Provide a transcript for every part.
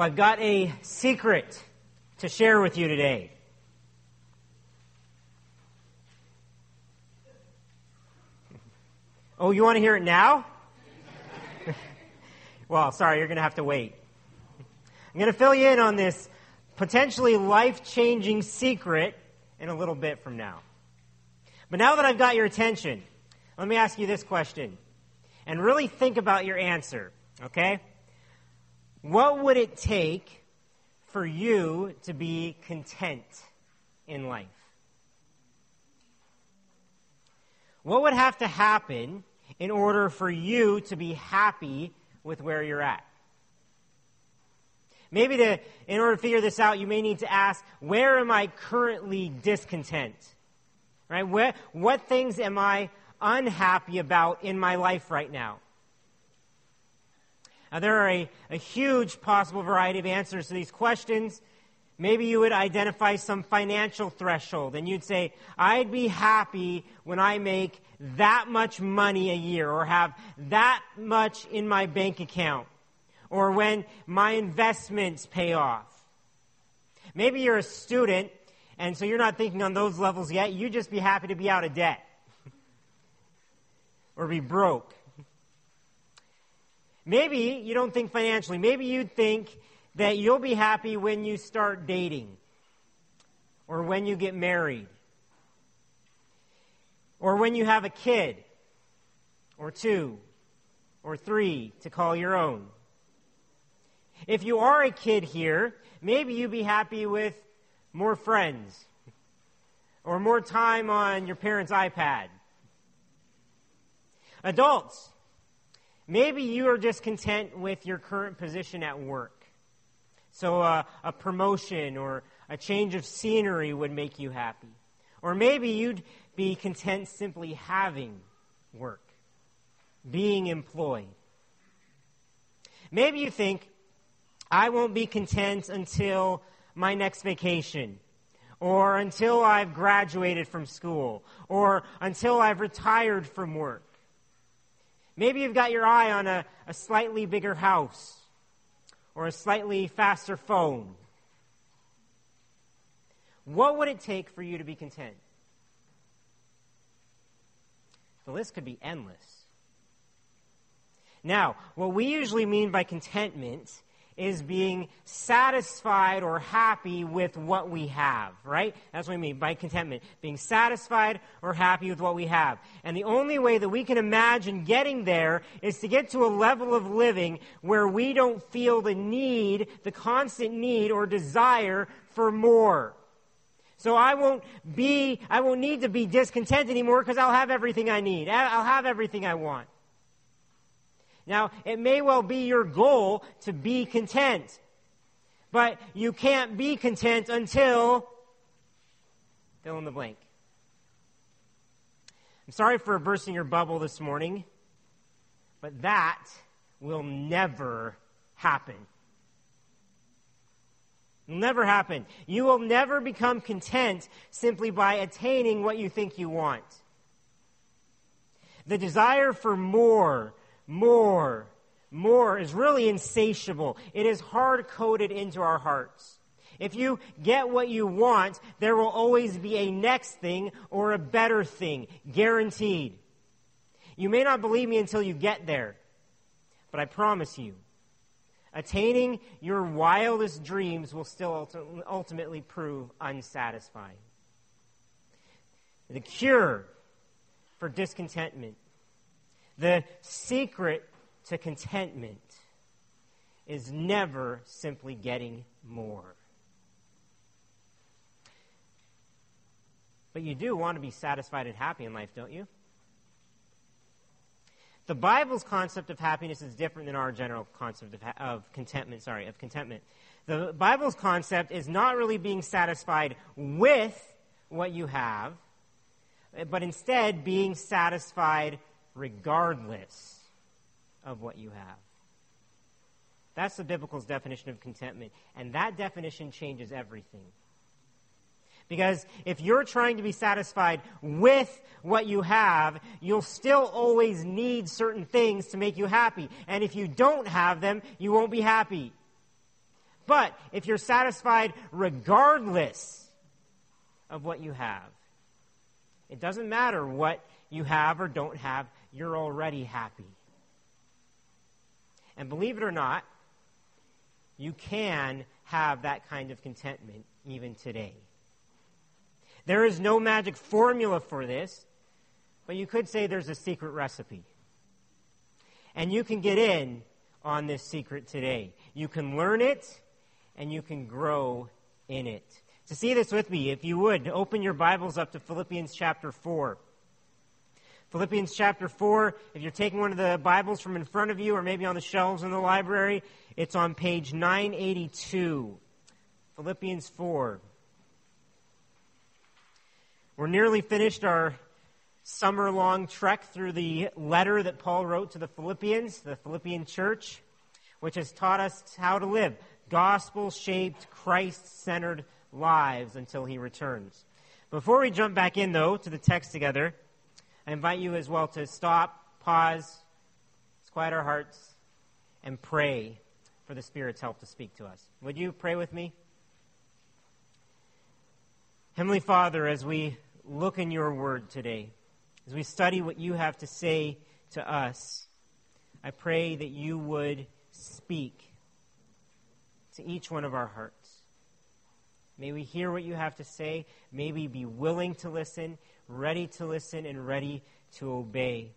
Well, I've got a secret to share with you today. Oh, you want to hear it now? well, sorry, you're going to have to wait. I'm going to fill you in on this potentially life changing secret in a little bit from now. But now that I've got your attention, let me ask you this question and really think about your answer, okay? What would it take for you to be content in life? What would have to happen in order for you to be happy with where you're at? Maybe to, in order to figure this out, you may need to ask, where am I currently discontent? Right? Where, what things am I unhappy about in my life right now? Now, there are a, a huge possible variety of answers to these questions. Maybe you would identify some financial threshold and you'd say, I'd be happy when I make that much money a year or have that much in my bank account or when my investments pay off. Maybe you're a student, and so you're not thinking on those levels yet. You'd just be happy to be out of debt or be broke. Maybe you don't think financially. Maybe you think that you'll be happy when you start dating or when you get married or when you have a kid or two or three to call your own. If you are a kid here, maybe you'd be happy with more friends or more time on your parents' iPad. Adults, maybe you are just content with your current position at work. So uh, a promotion or a change of scenery would make you happy. Or maybe you'd be content simply having work, being employed. Maybe you think, I won't be content until my next vacation, or until I've graduated from school, or until I've retired from work. Maybe you've got your eye on a, a slightly bigger house, or a slightly faster phone. What would it take for you to be content? The list could be endless. Now, what we usually mean by contentment is being satisfied or happy with what we have, right? That's what we mean by contentment. Being satisfied or happy with what we have. And the only way that we can imagine getting there is to get to a level of living where we don't feel the need, the constant need or desire for more. So I won't be, I won't need to be discontent anymore because I'll have everything I need. I'll have everything I want. Now, it may well be your goal to be content, but you can't be content until fill in the blank. I'm sorry for bursting your bubble this morning, but that will never happen. It'll never happen. You will never become content simply by attaining what you think you want. The desire for more more, more is really insatiable. It is hard coded into our hearts. If you get what you want, there will always be a next thing or a better thing, guaranteed. You may not believe me until you get there, but I promise you, attaining your wildest dreams will still ultimately prove unsatisfying. The cure for discontentment the secret to contentment is never simply getting more. But you do want to be satisfied and happy in life, don't you? The Bible's concept of happiness is different than our general concept of, ha- of contentment, sorry, of contentment. The Bible's concept is not really being satisfied with what you have, but instead being satisfied regardless of what you have. That's the biblical's definition of contentment. And that definition changes everything. Because if you're trying to be satisfied with what you have, you'll still always need certain things to make you happy. And if you don't have them, you won't be happy. But if you're satisfied regardless of what you have, it doesn't matter what you have or don't have, you're already happy. And believe it or not, you can have that kind of contentment even today. There is no magic formula for this, but you could say there's a secret recipe. And you can get in on this secret today. You can learn it and you can grow in it. To see this with me, if you would, open your Bibles up to Philippians chapter 4. Philippians chapter 4, if you're taking one of the Bibles from in front of you or maybe on the shelves in the library, it's on page 982. Philippians 4. We're nearly finished our summer long trek through the letter that Paul wrote to the Philippians, the Philippian church, which has taught us how to live gospel shaped, Christ centered lives until he returns. Before we jump back in, though, to the text together, I invite you as well to stop, pause, quiet our hearts, and pray for the Spirit's help to speak to us. Would you pray with me? Heavenly Father, as we look in your word today, as we study what you have to say to us, I pray that you would speak to each one of our hearts. May we hear what you have to say. May we be willing to listen, ready to listen, and ready to obey.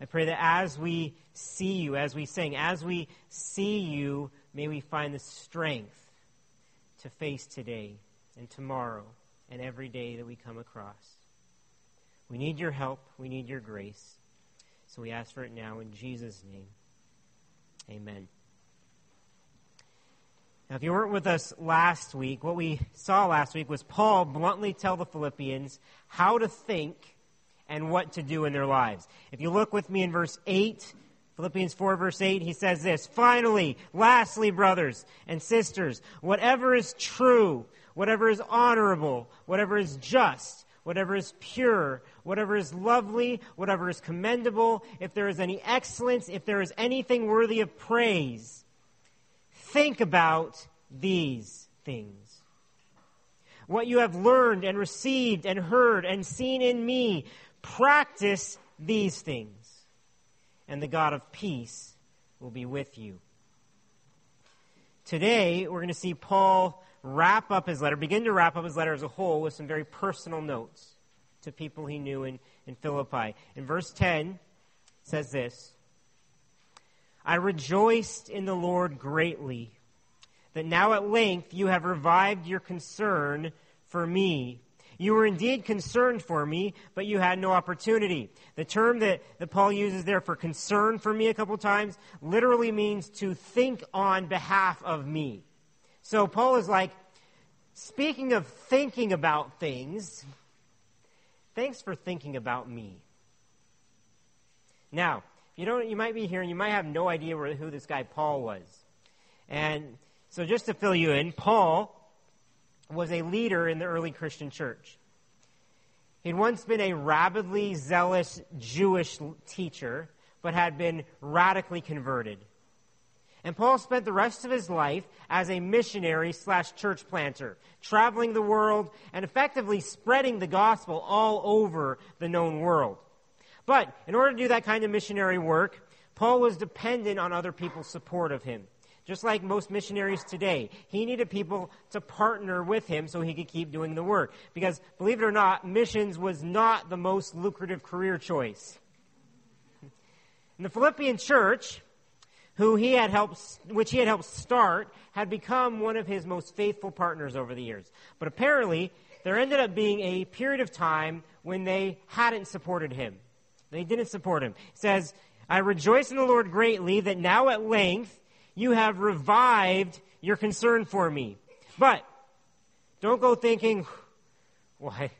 I pray that as we see you, as we sing, as we see you, may we find the strength to face today and tomorrow and every day that we come across. We need your help. We need your grace. So we ask for it now in Jesus' name. Amen. Now, if you weren't with us last week, what we saw last week was Paul bluntly tell the Philippians how to think and what to do in their lives. If you look with me in verse 8, Philippians 4, verse 8, he says this Finally, lastly, brothers and sisters, whatever is true, whatever is honorable, whatever is just, whatever is pure, whatever is lovely, whatever is commendable, if there is any excellence, if there is anything worthy of praise, think about these things. What you have learned and received and heard and seen in me, practice these things, and the God of peace will be with you. Today, we're going to see Paul wrap up his letter, begin to wrap up his letter as a whole with some very personal notes to people he knew in, in Philippi. In verse 10, says this I rejoiced in the Lord greatly that now at length you have revived your concern for me. You were indeed concerned for me, but you had no opportunity. The term that, that Paul uses there for concern for me a couple times literally means to think on behalf of me. So Paul is like, speaking of thinking about things, thanks for thinking about me. Now, you don't, you might be here and you might have no idea who this guy Paul was. And so just to fill you in, Paul was a leader in the early Christian church. He'd once been a rabidly zealous Jewish teacher, but had been radically converted. And Paul spent the rest of his life as a missionary slash church planter, traveling the world and effectively spreading the gospel all over the known world. But in order to do that kind of missionary work, Paul was dependent on other people's support of him. Just like most missionaries today, he needed people to partner with him so he could keep doing the work. Because, believe it or not, missions was not the most lucrative career choice. The Philippian church, who he had helped, which he had helped start, had become one of his most faithful partners over the years. But apparently, there ended up being a period of time when they hadn't supported him. They didn't support him. It says, I rejoice in the Lord greatly that now at length you have revived your concern for me. But don't go thinking, why,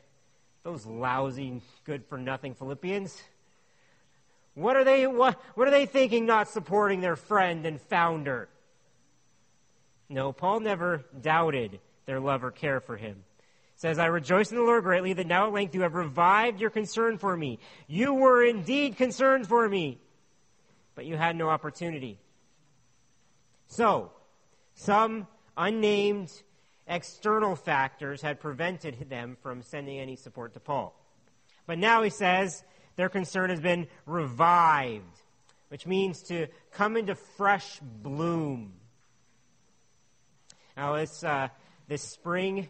those lousy, good for nothing Philippians. What are they, what, what are they thinking not supporting their friend and founder? No, Paul never doubted their love or care for him. Says, I rejoice in the Lord greatly that now at length you have revived your concern for me. You were indeed concerned for me, but you had no opportunity. So, Some unnamed external factors had prevented them from sending any support to Paul. But now he says their concern has been revived, which means to come into fresh bloom. Now, this, uh, this spring,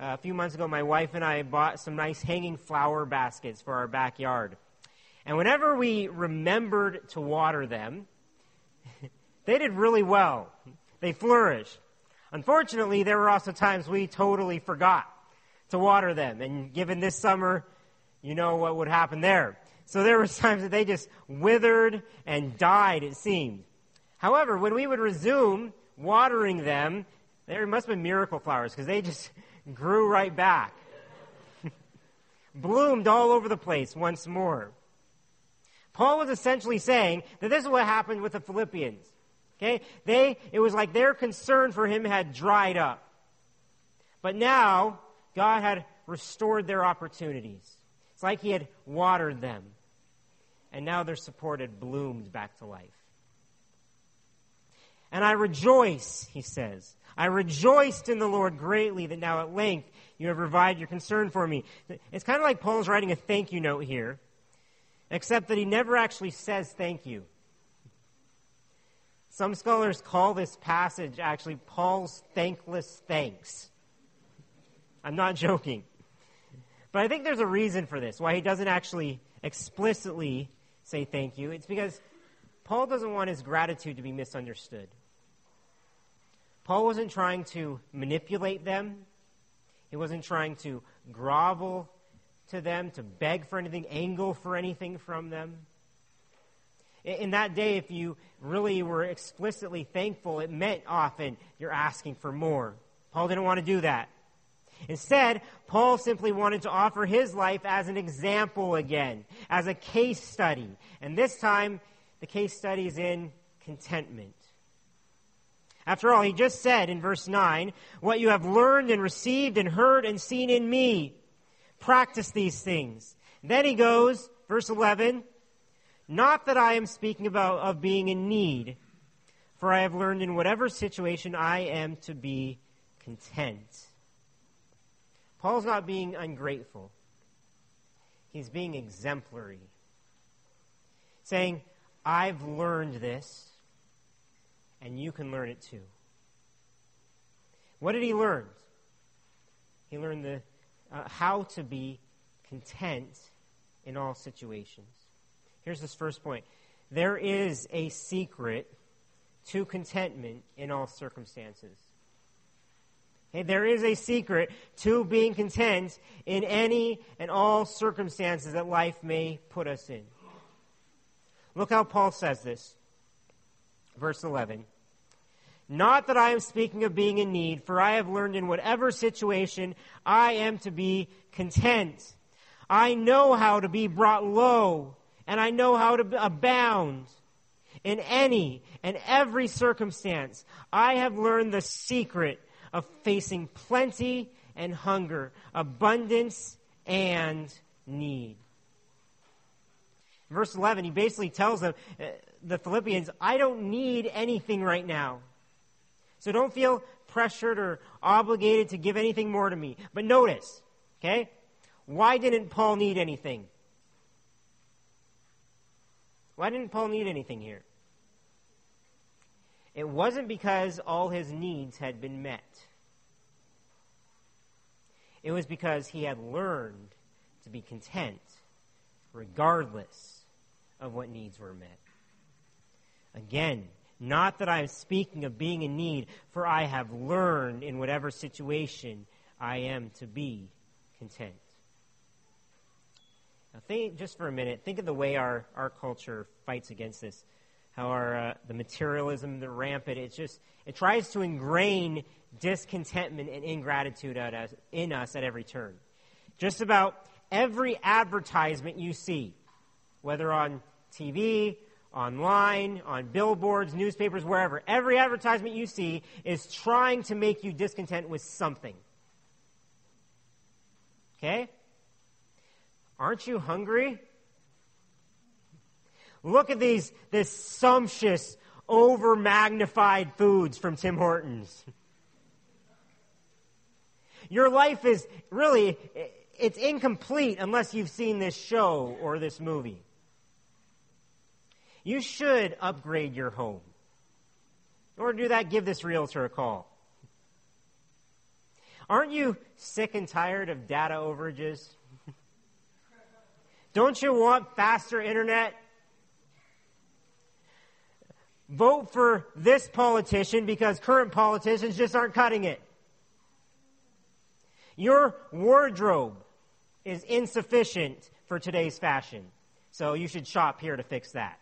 Uh, a few months ago, my wife and I bought some nice hanging flower baskets for our backyard. And whenever we remembered to water them, they did really well. They flourished. Unfortunately, there were also times we totally forgot to water them. And given this summer, you know what would happen there. So there were times that they just withered and died, it seemed. However, when we would resume watering them, there must have been miracle flowers because they just grew right back. Bloomed all over the place once more. Paul was essentially saying that this is what happened with the Philippians. Okay? They, it was like their concern for him had dried up. But now, God had restored their opportunities. It's like he had watered them. And now their support had bloomed back to life. And I rejoice, he says. I rejoiced in the Lord greatly that now at length you have revived your concern for me. It's kind of like Paul's writing a thank you note here, except that he never actually says thank you. Some scholars call this passage actually Paul's thankless thanks. I'm not joking. But I think there's a reason for this, why he doesn't actually explicitly say thank you. It's because Paul doesn't want his gratitude to be misunderstood. Paul wasn't trying to manipulate them. He wasn't trying to grovel to them, to beg for anything, angle for anything from them. In that day, if you really were explicitly thankful, it meant often you're asking for more. Paul didn't want to do that. Instead, Paul simply wanted to offer his life as an example again, as a case study. And this time, the case study is in contentment. After all, he just said in verse 9, What you have learned and received and heard and seen in me, practice these things. Then he goes, verse 11, Not that I am speaking about of being in need, for I have learned in whatever situation I am to be content. Paul's not being ungrateful. He's being exemplary. Saying, I've learned this and you can learn it too. What did he learn? He learned the, uh, how to be content in all situations. Here's this first point there is a secret to contentment in all circumstances. Okay, there is a secret to being content in any and all circumstances that life may put us in. Look how Paul says this verse 11. Not that I am speaking of being in need, for I have learned in whatever situation I am to be content. I know how to be brought low, and I know how to abound. In any and every circumstance, I have learned the secret of facing plenty and hunger, abundance and need. verse 11, he basically tells them, the Philippians, I don't need anything right now. So don't feel pressured or obligated to give anything more to me. But notice, okay? Why didn't Paul need anything? Why didn't Paul need anything here? It wasn't because all his needs had been met. It was because he had learned to be content regardless of what needs were met. Again, not that I am speaking of being in need, for I have learned in whatever situation I am to be content. Now, think just for a minute. Think of the way our, our culture fights against this. How our uh, the materialism, the rampant. It's just it tries to ingrain discontentment and ingratitude us, in us at every turn. Just about every advertisement you see, whether on TV online, on billboards, newspapers, wherever. Every advertisement you see is trying to make you discontent with something. Okay? Aren't you hungry? Look at these, this sumptuous, over magnified foods from Tim Hortons. Your life is really, it's incomplete unless you've seen this show or this movie. You should upgrade your home. In order to do that, give this realtor a call. Aren't you sick and tired of data overages? Don't you want faster internet? Vote for this politician because current politicians just aren't cutting it. Your wardrobe is insufficient for today's fashion, so you should shop here to fix that.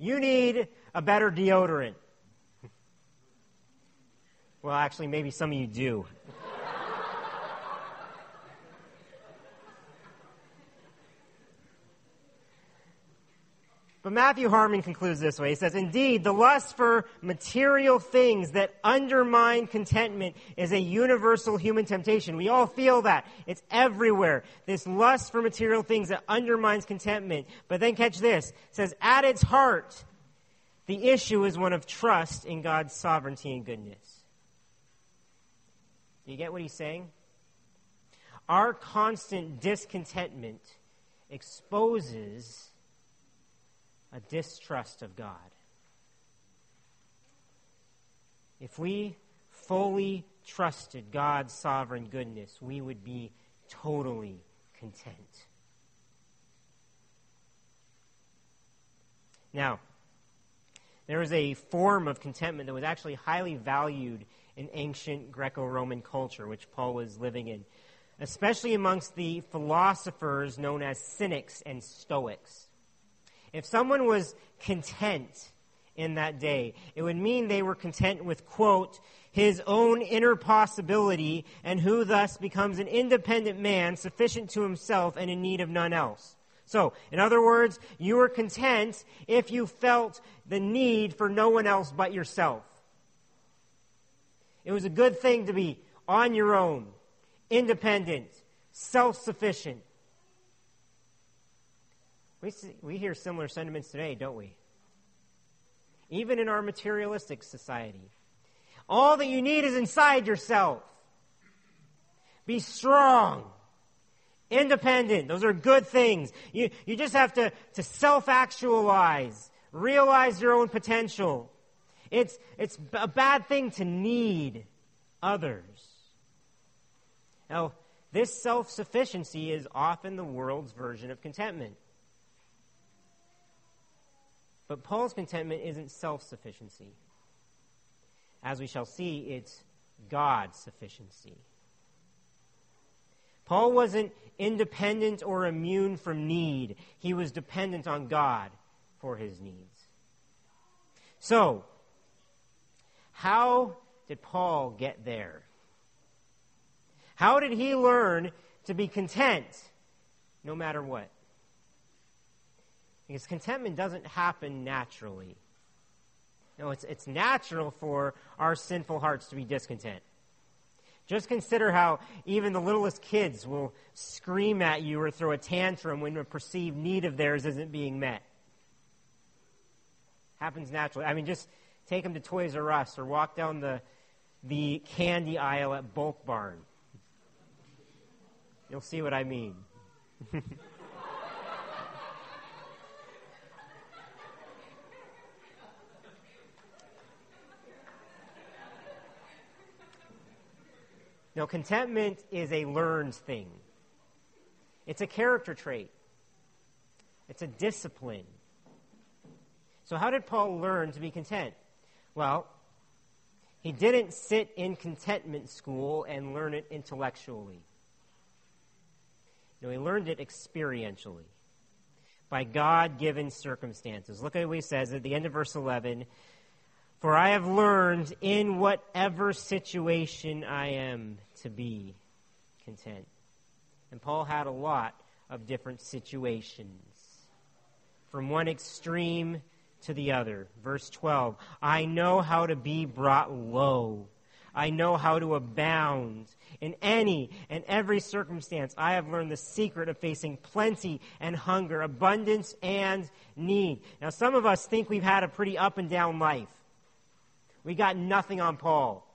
You need a better deodorant. Well, actually, maybe some of you do. But Matthew Harmon concludes this way. He says, Indeed, the lust for material things that undermine contentment is a universal human temptation. We all feel that. It's everywhere. This lust for material things that undermines contentment. But then catch this. It says, At its heart, the issue is one of trust in God's sovereignty and goodness. Do you get what he's saying? Our constant discontentment exposes a distrust of God. If we fully trusted God's sovereign goodness, we would be totally content. Now, there was a form of contentment that was actually highly valued in ancient Greco Roman culture, which Paul was living in, especially amongst the philosophers known as Cynics and Stoics. If someone was content in that day, it would mean they were content with, quote, his own inner possibility, and who thus becomes an independent man, sufficient to himself and in need of none else. So, in other words, you were content if you felt the need for no one else but yourself. It was a good thing to be on your own, independent, self sufficient. We, see, we hear similar sentiments today, don't we? Even in our materialistic society. All that you need is inside yourself. Be strong. Independent. Those are good things. You, you just have to, to self-actualize. Realize your own potential. It's, it's a bad thing to need others. Now, this self-sufficiency is often the world's version of contentment. But Paul's contentment isn't self sufficiency. As we shall see, it's God's sufficiency. Paul wasn't independent or immune from need, he was dependent on God for his needs. So, how did Paul get there? How did he learn to be content no matter what? Because contentment doesn't happen naturally. No, it's, it's natural for our sinful hearts to be discontent. Just consider how even the littlest kids will scream at you or throw a tantrum when a perceived need of theirs isn't being met. Happens naturally. I mean, just take them to Toys R Us or walk down the, the candy aisle at Bulk Barn. You'll see what I mean. No, contentment is a learned thing. It's a character trait. It's a discipline. So, how did Paul learn to be content? Well, he didn't sit in contentment school and learn it intellectually. No, he learned it experientially by God given circumstances. Look at what he says at the end of verse 11 for I have learned in whatever situation I am to be content. And Paul had a lot of different situations. From one extreme to the other. Verse 12 I know how to be brought low. I know how to abound. In any and every circumstance, I have learned the secret of facing plenty and hunger, abundance and need. Now, some of us think we've had a pretty up and down life. We got nothing on Paul.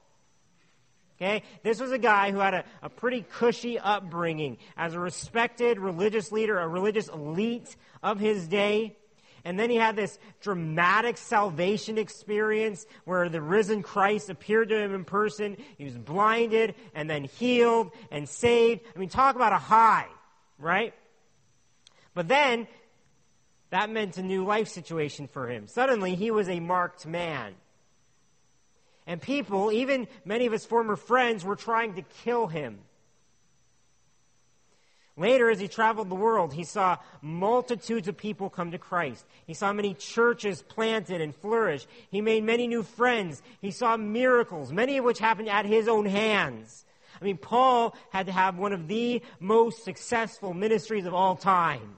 Okay? This was a guy who had a, a pretty cushy upbringing as a respected religious leader, a religious elite of his day. And then he had this dramatic salvation experience where the risen Christ appeared to him in person. He was blinded and then healed and saved. I mean, talk about a high, right? But then that meant a new life situation for him. Suddenly he was a marked man. And people, even many of his former friends, were trying to kill him. Later, as he traveled the world, he saw multitudes of people come to Christ. He saw many churches planted and flourish. He made many new friends. He saw miracles, many of which happened at his own hands. I mean, Paul had to have one of the most successful ministries of all time.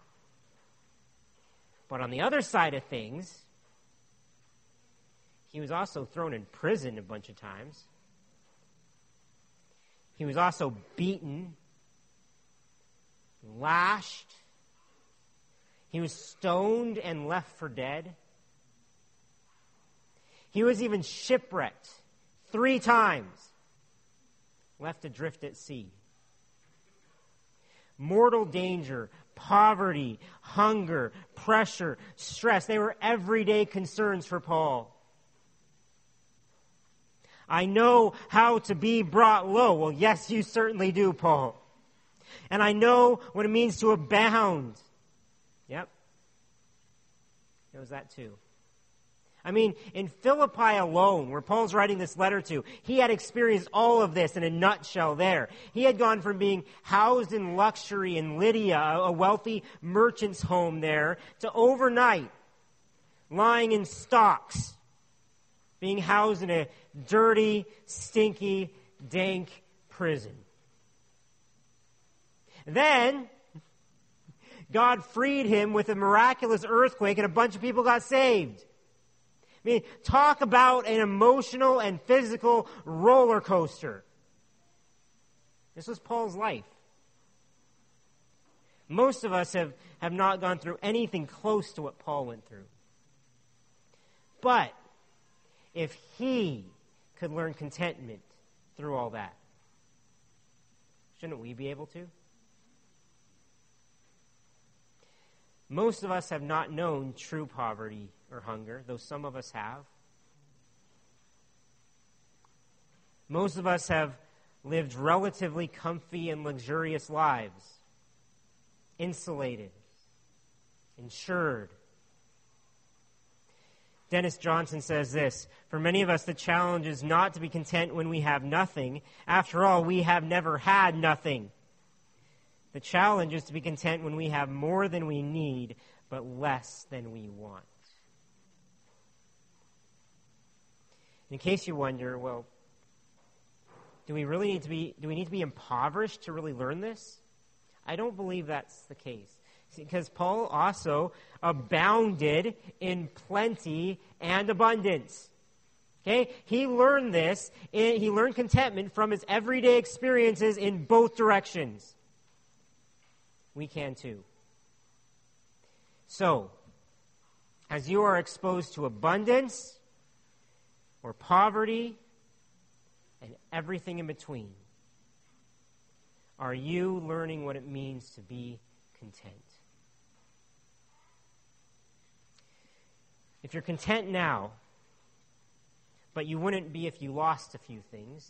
But on the other side of things, he was also thrown in prison a bunch of times. He was also beaten, lashed. He was stoned and left for dead. He was even shipwrecked three times, left adrift at sea. Mortal danger, poverty, hunger, pressure, stress, they were everyday concerns for Paul. I know how to be brought low. Well, yes, you certainly do, Paul. And I know what it means to abound. Yep. It was that too. I mean, in Philippi alone, where Paul's writing this letter to, he had experienced all of this in a nutshell there. He had gone from being housed in luxury in Lydia, a wealthy merchant's home there, to overnight lying in stocks being housed in a dirty, stinky, dank prison. Then, God freed him with a miraculous earthquake and a bunch of people got saved. I mean, talk about an emotional and physical roller coaster. This was Paul's life. Most of us have, have not gone through anything close to what Paul went through. But if he could learn contentment through all that, shouldn't we be able to? Most of us have not known true poverty or hunger, though some of us have. Most of us have lived relatively comfy and luxurious lives, insulated, insured, Dennis Johnson says this For many of us, the challenge is not to be content when we have nothing. After all, we have never had nothing. The challenge is to be content when we have more than we need, but less than we want. In case you wonder, well, do we really need to be do we need to be impoverished to really learn this? I don't believe that's the case because Paul also abounded in plenty and abundance. Okay? He learned this, eh, he learned contentment from his everyday experiences in both directions. We can too. So, as you are exposed to abundance or poverty and everything in between, are you learning what it means to be content? If you're content now, but you wouldn't be if you lost a few things,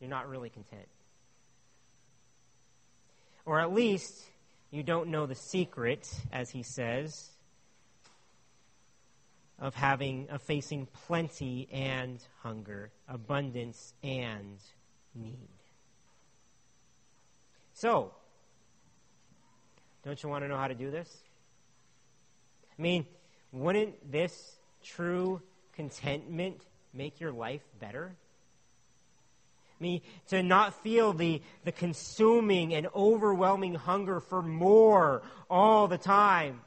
you're not really content. Or at least you don't know the secret, as he says, of having of facing plenty and hunger, abundance and need. So, don't you want to know how to do this? I mean, wouldn't this true contentment make your life better? I mean, to not feel the, the consuming and overwhelming hunger for more all the time.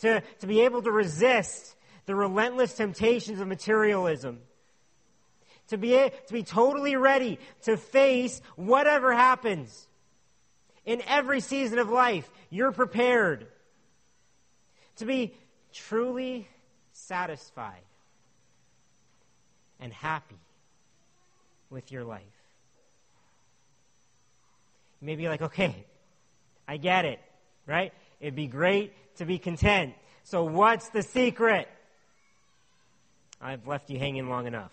To, to be able to resist the relentless temptations of materialism. To be, to be totally ready to face whatever happens. In every season of life, you're prepared. To be truly satisfied and happy with your life. You may be like, okay, I get it, right? It'd be great to be content. So what's the secret? I've left you hanging long enough.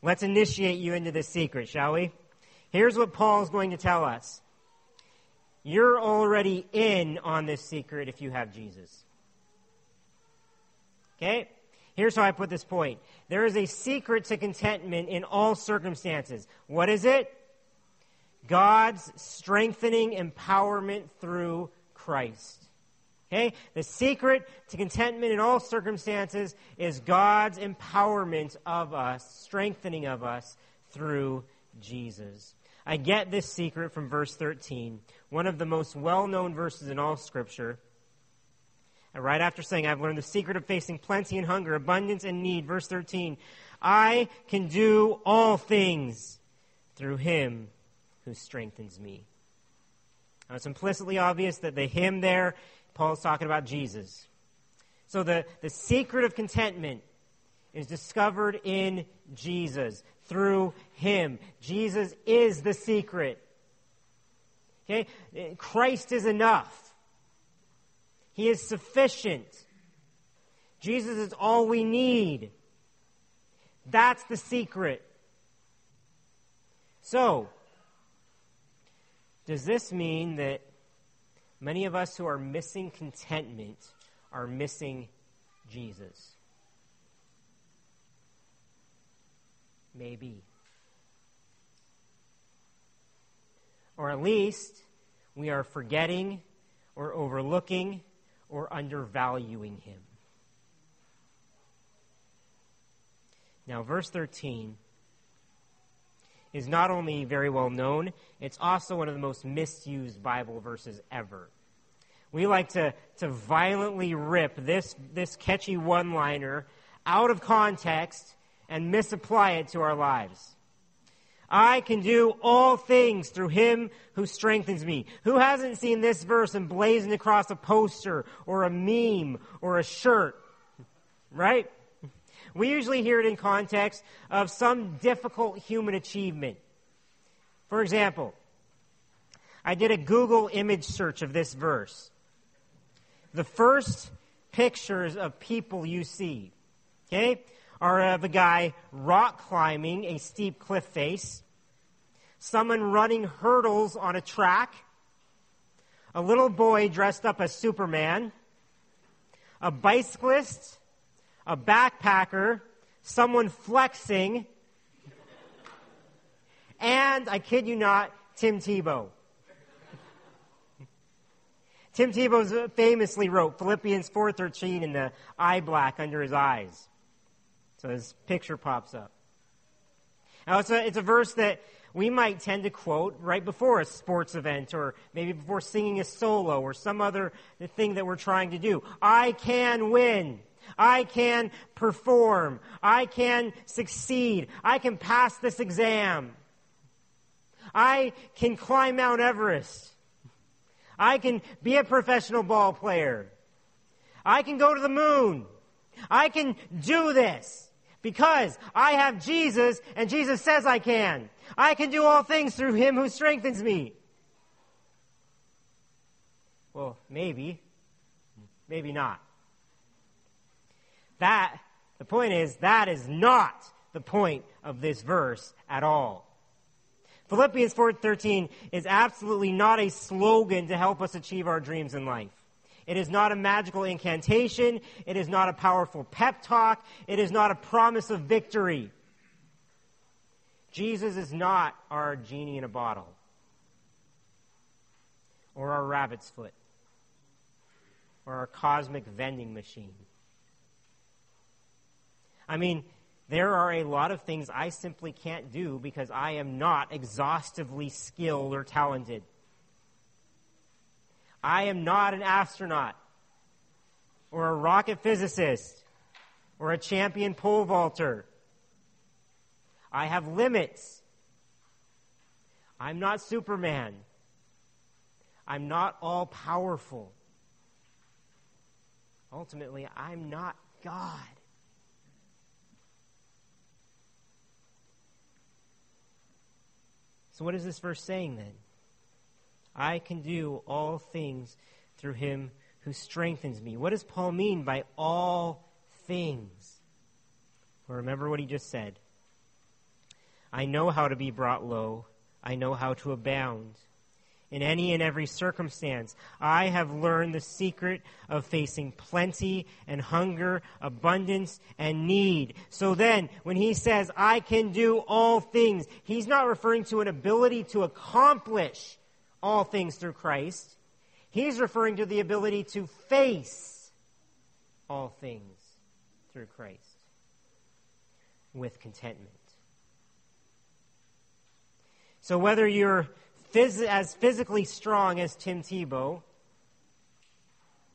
Let's initiate you into this secret, shall we? Here's what Paul's going to tell us. You're already in on this secret if you have Jesus. Okay? Here's how I put this point. There is a secret to contentment in all circumstances. What is it? God's strengthening empowerment through Christ. Okay? The secret to contentment in all circumstances is God's empowerment of us, strengthening of us through Jesus. I get this secret from verse 13, one of the most well known verses in all Scripture. And right after saying, I've learned the secret of facing plenty and hunger, abundance and need, verse 13, I can do all things through him who strengthens me. Now, it's implicitly obvious that the him there, Paul's talking about Jesus. So the, the secret of contentment is discovered in Jesus, through him. Jesus is the secret. Okay? Christ is enough. He is sufficient. Jesus is all we need. That's the secret. So, does this mean that many of us who are missing contentment are missing Jesus? Maybe. Or at least we are forgetting or overlooking or undervaluing him. Now, verse 13 is not only very well known, it's also one of the most misused Bible verses ever. We like to, to violently rip this, this catchy one liner out of context and misapply it to our lives. I can do all things through him who strengthens me. Who hasn't seen this verse emblazoned across a poster or a meme or a shirt? Right? We usually hear it in context of some difficult human achievement. For example, I did a Google image search of this verse. The first pictures of people you see, okay, are of a guy rock climbing a steep cliff face, someone running hurdles on a track, a little boy dressed up as Superman, a bicyclist, a backpacker, someone flexing, and I kid you not, Tim Tebow. Tim Tebow famously wrote Philippians 4:13 in the eye black under his eyes. So picture pops up. Now it's a, it's a verse that we might tend to quote right before a sports event or maybe before singing a solo or some other thing that we're trying to do. I can win. I can perform. I can succeed. I can pass this exam. I can climb Mount Everest. I can be a professional ball player. I can go to the moon. I can do this because I have Jesus and Jesus says I can. I can do all things through him who strengthens me. Well, maybe. Maybe not. That, the point is, that is not the point of this verse at all. Philippians 4:13 is absolutely not a slogan to help us achieve our dreams in life. It is not a magical incantation. It is not a powerful pep talk. It is not a promise of victory. Jesus is not our genie in a bottle or our rabbit's foot or our cosmic vending machine. I mean, there are a lot of things I simply can't do because I am not exhaustively skilled or talented. I am not an astronaut or a rocket physicist or a champion pole vaulter. I have limits. I'm not Superman. I'm not all powerful. Ultimately, I'm not God. So, what is this verse saying then? I can do all things through him who strengthens me. What does Paul mean by all things? Well, remember what he just said. I know how to be brought low, I know how to abound in any and every circumstance. I have learned the secret of facing plenty and hunger, abundance and need. So then, when he says, I can do all things, he's not referring to an ability to accomplish all things through Christ. He's referring to the ability to face all things through Christ with contentment. So whether you're phys- as physically strong as Tim Tebow,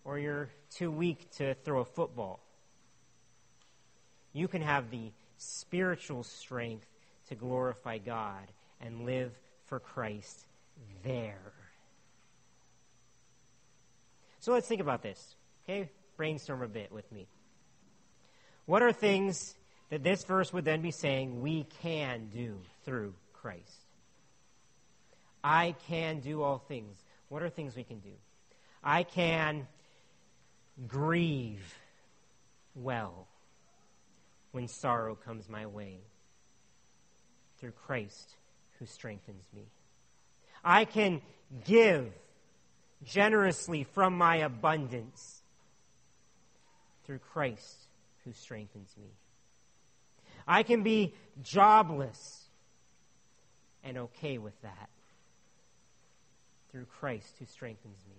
or you're too weak to throw a football. You can have the spiritual strength to glorify God and live for Christ there. So let's think about this. Okay? Brainstorm a bit with me. What are things that this verse would then be saying we can do through Christ? I can do all things. What are things we can do? I can grieve well when sorrow comes my way through Christ who strengthens me. I can give generously from my abundance through Christ who strengthens me. I can be jobless and okay with that through Christ who strengthens me.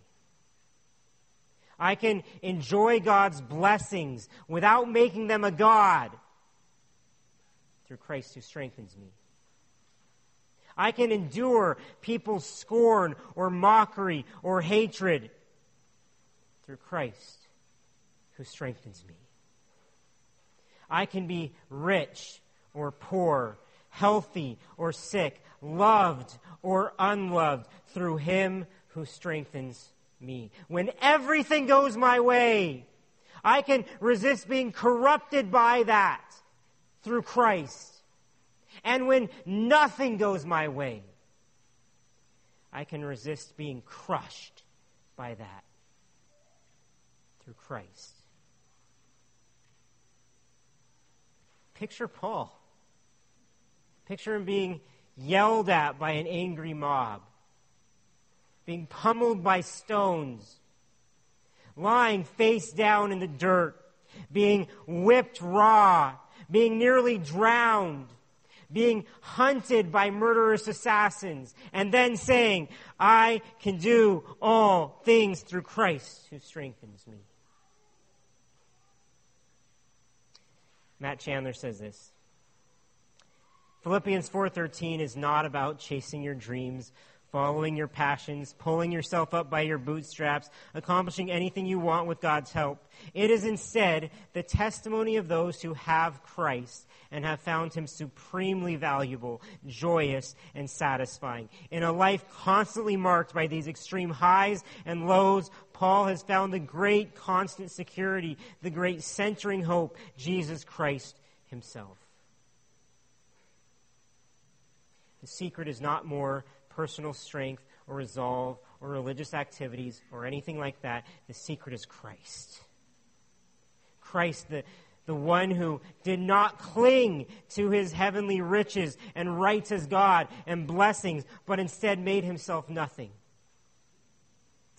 I can enjoy God's blessings without making them a God through Christ who strengthens me. I can endure people's scorn or mockery or hatred through Christ who strengthens me. I can be rich or poor, healthy or sick, loved or unloved through him who strengthens me. When everything goes my way, I can resist being corrupted by that through Christ. And when nothing goes my way, I can resist being crushed by that through Christ. Picture Paul. Picture him being yelled at by an angry mob, being pummeled by stones, lying face down in the dirt, being whipped raw, being nearly drowned, being hunted by murderous assassins, and then saying, I can do all things through Christ who strengthens me. Matt Chandler says this Philippians 4:13 is not about chasing your dreams, following your passions, pulling yourself up by your bootstraps, accomplishing anything you want with God's help. It is instead the testimony of those who have Christ and have found him supremely valuable, joyous, and satisfying. In a life constantly marked by these extreme highs and lows, Paul has found the great constant security, the great centering hope, Jesus Christ himself. The secret is not more personal strength or resolve or religious activities or anything like that. The secret is Christ. Christ, the, the one who did not cling to his heavenly riches and rights as God and blessings, but instead made himself nothing,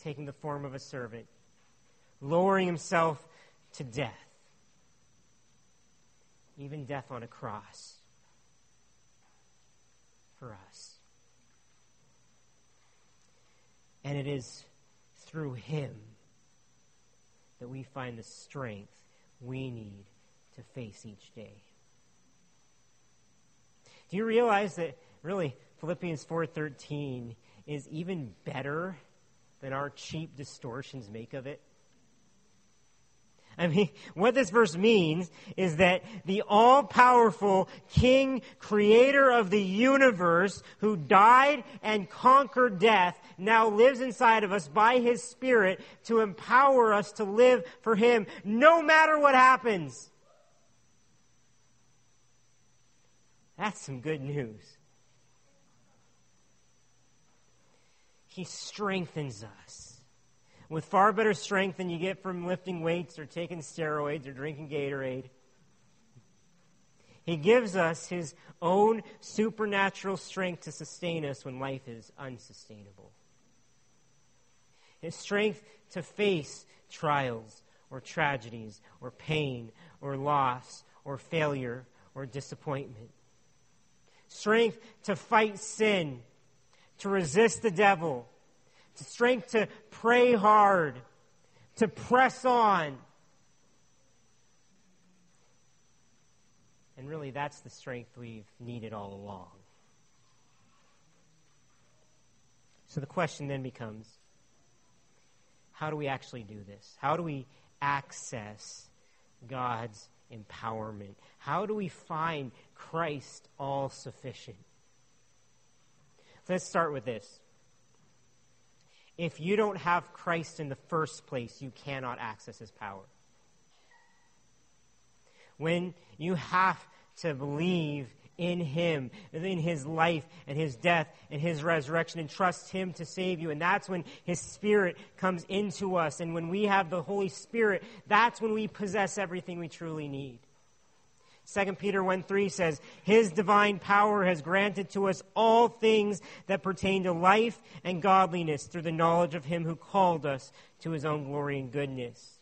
taking the form of a servant, lowering himself to death, even death on a cross for us. And it is through Him that we find the strength we need to face each day. Do you realize that really Philippians 4:13 is even better than our cheap distortions make of it? I mean, what this verse means is that the all powerful King, creator of the universe, who died and conquered death, now lives inside of us by his Spirit to empower us to live for him no matter what happens. That's some good news. He strengthens us with far better strength than you get from lifting weights or taking steroids or drinking Gatorade. He gives us his own supernatural strength to sustain us when life is unsustainable. His strength to face trials or tragedies or pain or loss or failure or disappointment. Strength to fight sin, to resist the devil, strength to pray hard, to press on. And really, that's the strength we've needed all along. So the question then becomes how do we actually do this? How do we access God's empowerment? How do we find Christ all sufficient? Let's start with this. If you don't have Christ in the first place, you cannot access his power. When you have to believe in him, in his life and his death and his resurrection and trust him to save you. And that's when his spirit comes into us. And when we have the Holy Spirit, that's when we possess everything we truly need. 2 Peter 1 3 says, His divine power has granted to us all things that pertain to life and godliness through the knowledge of Him who called us to His own glory and goodness.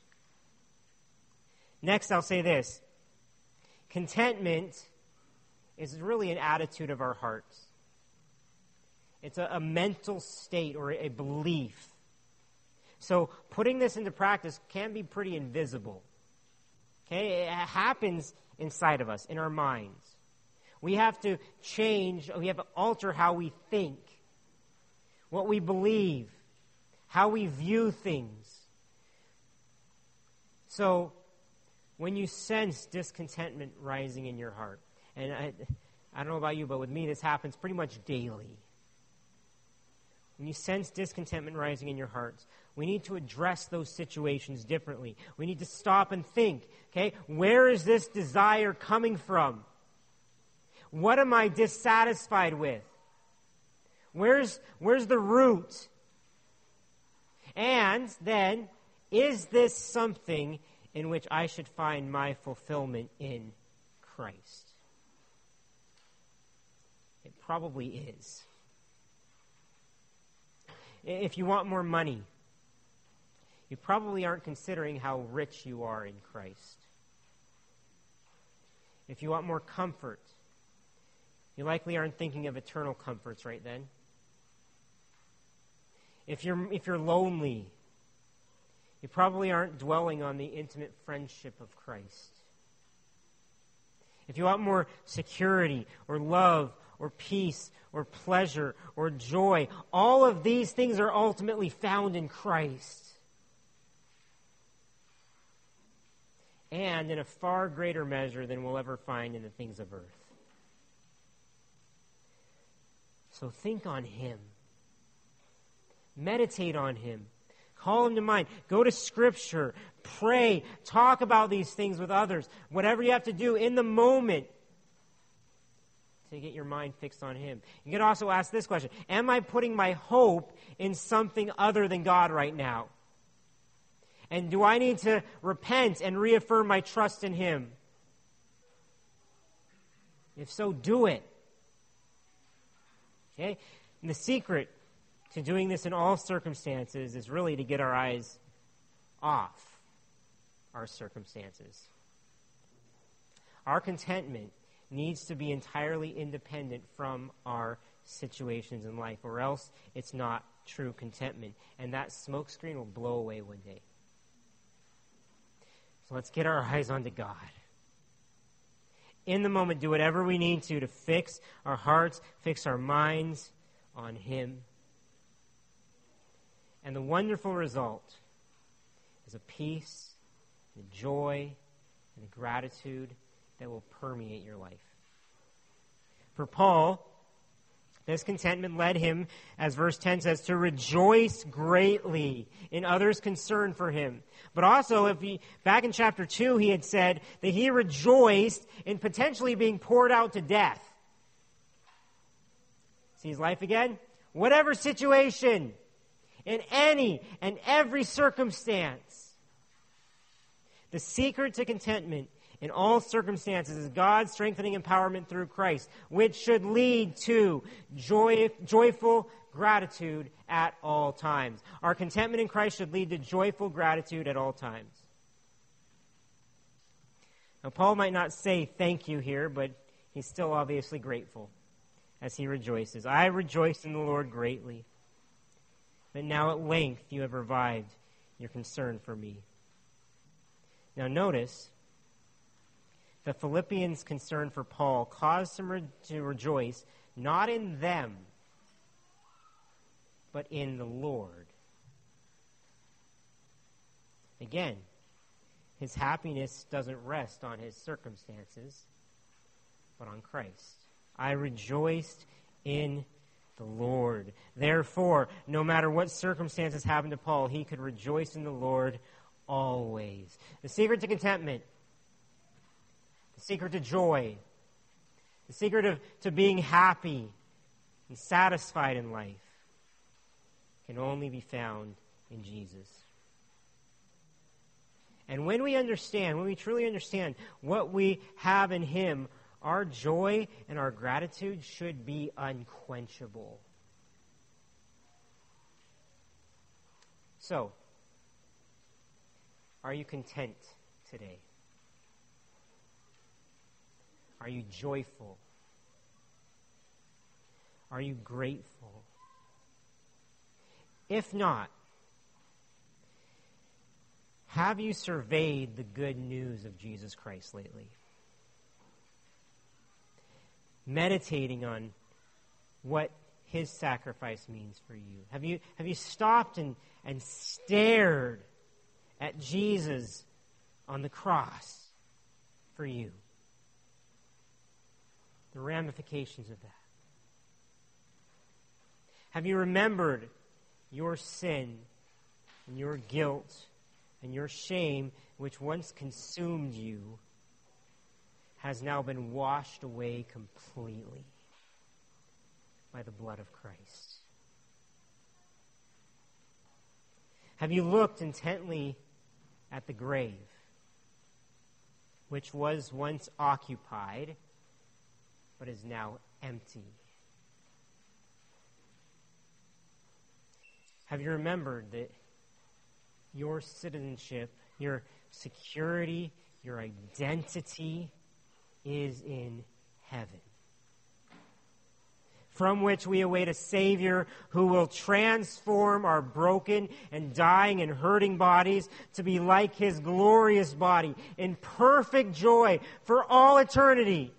Next, I'll say this contentment is really an attitude of our hearts, it's a, a mental state or a belief. So, putting this into practice can be pretty invisible. Okay, it happens inside of us, in our minds. We have to change, we have to alter how we think, what we believe, how we view things. So, when you sense discontentment rising in your heart, and I, I don't know about you, but with me, this happens pretty much daily. When you sense discontentment rising in your hearts, we need to address those situations differently. We need to stop and think, okay, where is this desire coming from? What am I dissatisfied with? Where's, where's the root? And then, is this something in which I should find my fulfillment in Christ? It probably is. If you want more money, you probably aren't considering how rich you are in Christ. If you want more comfort, you likely aren't thinking of eternal comforts right then. If you're, if you're lonely, you probably aren't dwelling on the intimate friendship of Christ. If you want more security or love or peace or pleasure or joy, all of these things are ultimately found in Christ. And in a far greater measure than we'll ever find in the things of earth. So think on Him. Meditate on Him. Call Him to mind. Go to Scripture. Pray. Talk about these things with others. Whatever you have to do in the moment to get your mind fixed on Him. You can also ask this question Am I putting my hope in something other than God right now? And do I need to repent and reaffirm my trust in Him? If so, do it. Okay? And the secret to doing this in all circumstances is really to get our eyes off our circumstances. Our contentment needs to be entirely independent from our situations in life, or else it's not true contentment. And that smokescreen will blow away one day. Let's get our eyes onto God. In the moment, do whatever we need to to fix our hearts, fix our minds on Him. And the wonderful result is a peace the joy, and the gratitude that will permeate your life. For Paul, this contentment led him, as verse 10 says, to rejoice greatly in others' concern for him. But also, if he, back in chapter 2, he had said that he rejoiced in potentially being poured out to death. See his life again? Whatever situation, in any and every circumstance. The secret to contentment in all circumstances is God's strengthening empowerment through Christ, which should lead to joy, joyful gratitude at all times. Our contentment in Christ should lead to joyful gratitude at all times. Now, Paul might not say thank you here, but he's still obviously grateful as he rejoices. I rejoice in the Lord greatly But now at length you have revived your concern for me. Now, notice the Philippians' concern for Paul caused him re- to rejoice not in them, but in the Lord. Again, his happiness doesn't rest on his circumstances, but on Christ. I rejoiced in the Lord. Therefore, no matter what circumstances happened to Paul, he could rejoice in the Lord always. The secret to contentment the secret to joy, the secret of, to being happy and satisfied in life can only be found in Jesus. And when we understand, when we truly understand what we have in Him, our joy and our gratitude should be unquenchable. So, are you content today? Are you joyful? Are you grateful? If not, have you surveyed the good news of Jesus Christ lately? Meditating on what his sacrifice means for you. Have you, have you stopped and, and stared at Jesus on the cross for you? The ramifications of that? Have you remembered your sin and your guilt and your shame, which once consumed you, has now been washed away completely by the blood of Christ? Have you looked intently at the grave, which was once occupied? But is now empty. Have you remembered that your citizenship, your security, your identity is in heaven? From which we await a Savior who will transform our broken and dying and hurting bodies to be like His glorious body in perfect joy for all eternity.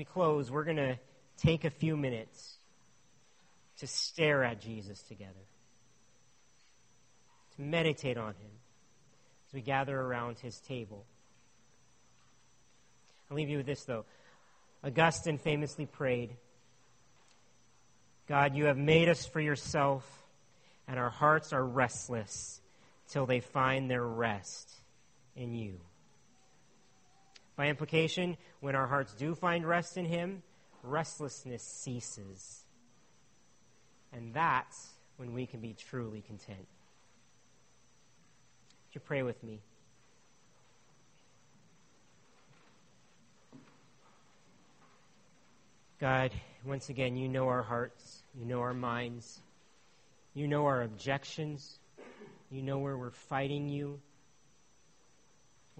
We close, we're going to take a few minutes to stare at Jesus together, to meditate on him as we gather around his table. I'll leave you with this, though. Augustine famously prayed God, you have made us for yourself, and our hearts are restless till they find their rest in you. By implication, when our hearts do find rest in Him, restlessness ceases. And that's when we can be truly content. Would you pray with me? God, once again, you know our hearts, you know our minds, you know our objections, you know where we're fighting you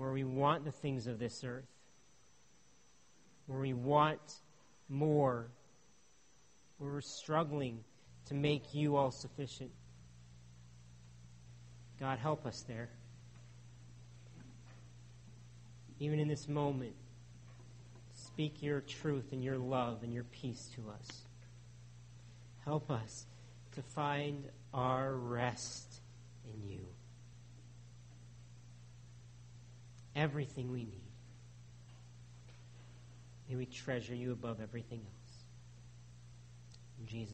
where we want the things of this earth, where we want more, where we're struggling to make you all sufficient. God, help us there. Even in this moment, speak your truth and your love and your peace to us. Help us to find our rest in you. Everything we need. May we treasure you above everything else. In Jesus'